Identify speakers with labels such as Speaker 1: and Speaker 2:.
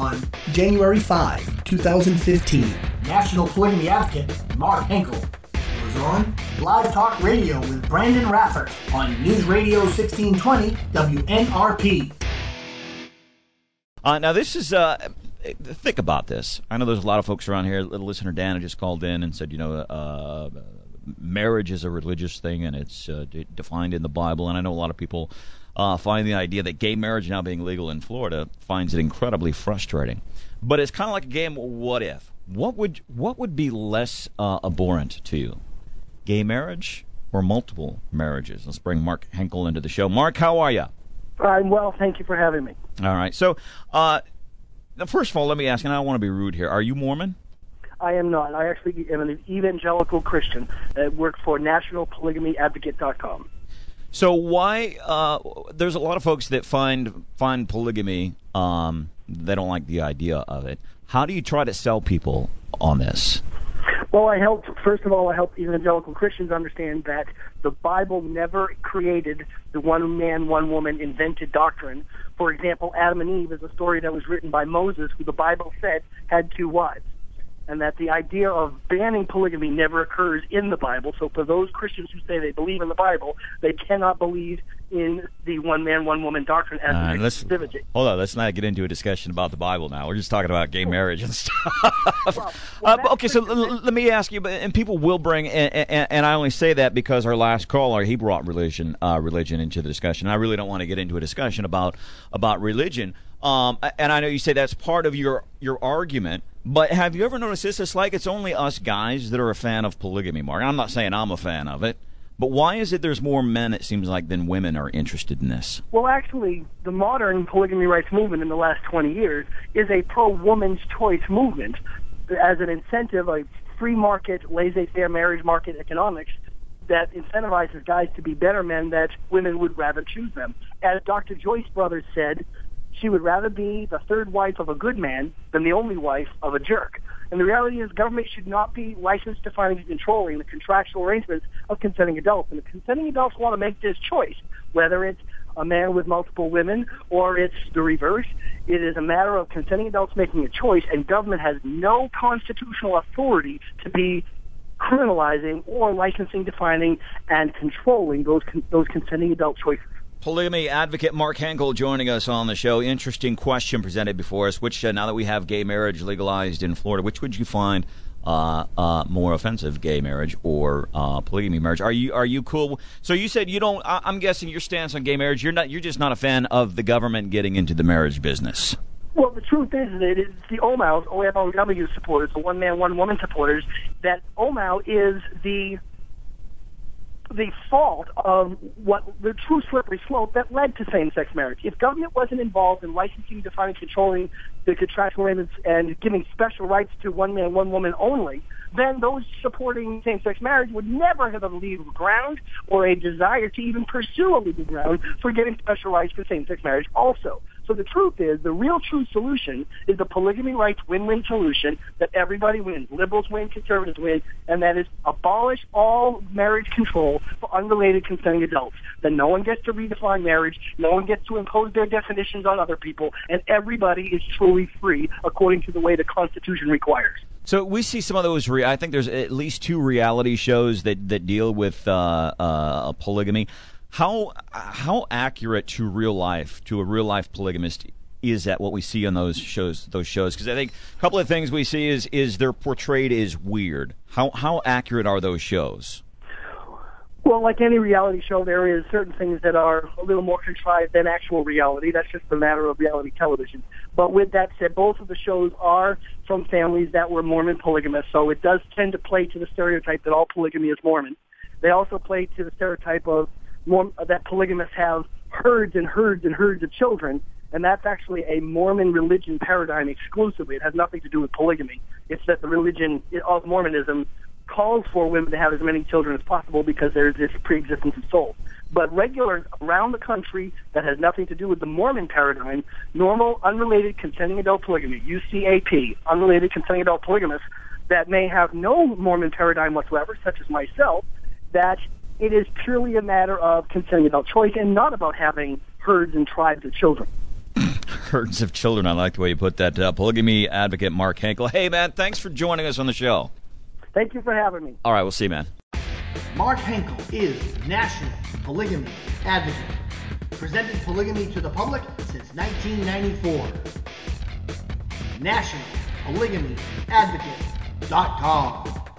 Speaker 1: on January 5, 2015.
Speaker 2: National Polygamy Advocate Mark Henkel was on Live Talk Radio with Branden Rathert on News Radio 1620 WNRP.
Speaker 3: Uh, now, this is. Uh, think about this. I know there's a lot of folks around here. Little listener Dan just called in and said, you know, uh, marriage is a religious thing and it's uh, de- defined in the Bible. And I know a lot of people uh, find the idea that gay marriage now being legal in Florida finds it incredibly frustrating. But it's kind of like a game. What if? What would what would be less uh, abhorrent to you, gay marriage or multiple marriages? Let's bring Mark Henkel into the show. Mark, how are you?
Speaker 4: I'm well. Thank you for having me.
Speaker 3: All right. So, uh, first of all, let me ask, and I don't want to be rude here. Are you Mormon?
Speaker 4: I am not. I actually am an evangelical Christian. I work for NationalPolygamyAdvocate.com.
Speaker 3: So why? Uh, there's a lot of folks that find find polygamy. Um, they don't like the idea of it. How do you try to sell people on this?
Speaker 4: Well, I help. First of all, I help evangelical Christians understand that the Bible never created the one man, one woman invented doctrine. For example, Adam and Eve is a story that was written by Moses, who the Bible said had two wives and that the idea of banning polygamy never occurs in the Bible. So for those Christians who say they believe in the Bible, they cannot believe in the one man, one woman doctrine as uh, exclusivity.
Speaker 3: Hold on, let's not get into a discussion about the Bible now. We're just talking about gay marriage and stuff. well, well, uh, okay, so l- let me ask you, and people will bring, and, and, and, I only say that because our last caller he brought religion, uh, religion into the discussion. I really don't want to get into a discussion about about religion. Um, and I know you say that's part of your your argument, but have you ever noticed this? It's like it's only us guys that are a fan of polygamy, Mark. I'm not saying I'm a fan of it, but why is it there's more men, it seems like, than women are interested in this?
Speaker 4: Well, actually, the modern polygamy rights movement in the last 20 years is a pro-woman's choice movement as an incentive, a free market, laissez-faire marriage market economics that incentivizes guys to be better men that women would rather choose them. As Dr. Joyce Brothers said, she would rather be the third wife of a good man than the only wife of a jerk. And the reality is government should not be licensed, defining, and controlling the contractual arrangements of consenting adults. And if consenting adults want to make this choice, whether it's a man with multiple women or it's the reverse, it is a matter of consenting adults making a choice, and government has no constitutional authority to be criminalizing or licensing, defining, and controlling those those consenting adult choices.
Speaker 3: Polygamy advocate Mark Henkel joining us on the show. Interesting question presented before us. Which, uh, now that we have gay marriage legalized in Florida, which would you find uh, uh, more offensive, gay marriage or uh, polygamy marriage? Are you are you cool? So you said you don't. I, am guessing your stance on gay marriage. You're not. You're just not a fan of the government getting into the marriage business.
Speaker 4: Well, the truth is that it's the OMOWs, OMOW supporters, the one man, one woman supporters, that OMOW is the the fault of what the true slippery slope that led to same-sex marriage. If government wasn't involved in licensing, defining, controlling the contractual arrangements and giving special rights to one man, one woman only, then those supporting same-sex marriage would never have a legal ground or a desire to even pursue a legal ground for getting special rights for same-sex marriage also. So the truth is, the real true solution is the polygamy rights win-win solution that everybody wins. Liberals win, conservatives win, and that is abolish all marriage control for unrelated consenting adults. Then no one gets to redefine marriage, no one gets to impose their definitions on other people, and everybody is truly free according to the way the Constitution requires.
Speaker 3: So we see some of those. Re- I think there's at least two reality shows that that deal with uh, uh, polygamy. How how accurate to real life to a real life polygamist is that what we see on those shows those shows because I think a couple of things we see is is they're portrayed as weird. How how accurate are those shows?
Speaker 4: Well, like any reality show, there is certain things that are a little more contrived than actual reality. That's just a matter of reality television. But with that said, both of the shows are from families that were Mormon polygamists, so it does tend to play to the stereotype that all polygamy is Mormon. They also play to the stereotype of that polygamists have herds and herds and herds of children, and that's actually a Mormon religion paradigm exclusively. It has nothing to do with polygamy. It's that the religion of Mormonism calls for women to have as many children as possible because there's this pre-existence of souls. But regulars around the country that has nothing to do with the Mormon paradigm, normal, unrelated, consenting adult polygamy, UCAP, unrelated, consenting adult polygamists, that may have no Mormon paradigm whatsoever, such as myself, that it is purely a matter of consenting adult choice and not about having herds and tribes of children.
Speaker 3: herds of children. I like the way you put that. Uh, polygamy advocate Mark Henkel. Hey, man, thanks for joining us on the show.
Speaker 4: Thank you for having me.
Speaker 3: All right, we'll see you, man.
Speaker 2: Mark Henkel is National Polygamy Advocate, presenting polygamy to the public since 1994. National Polygamy Advocate.com.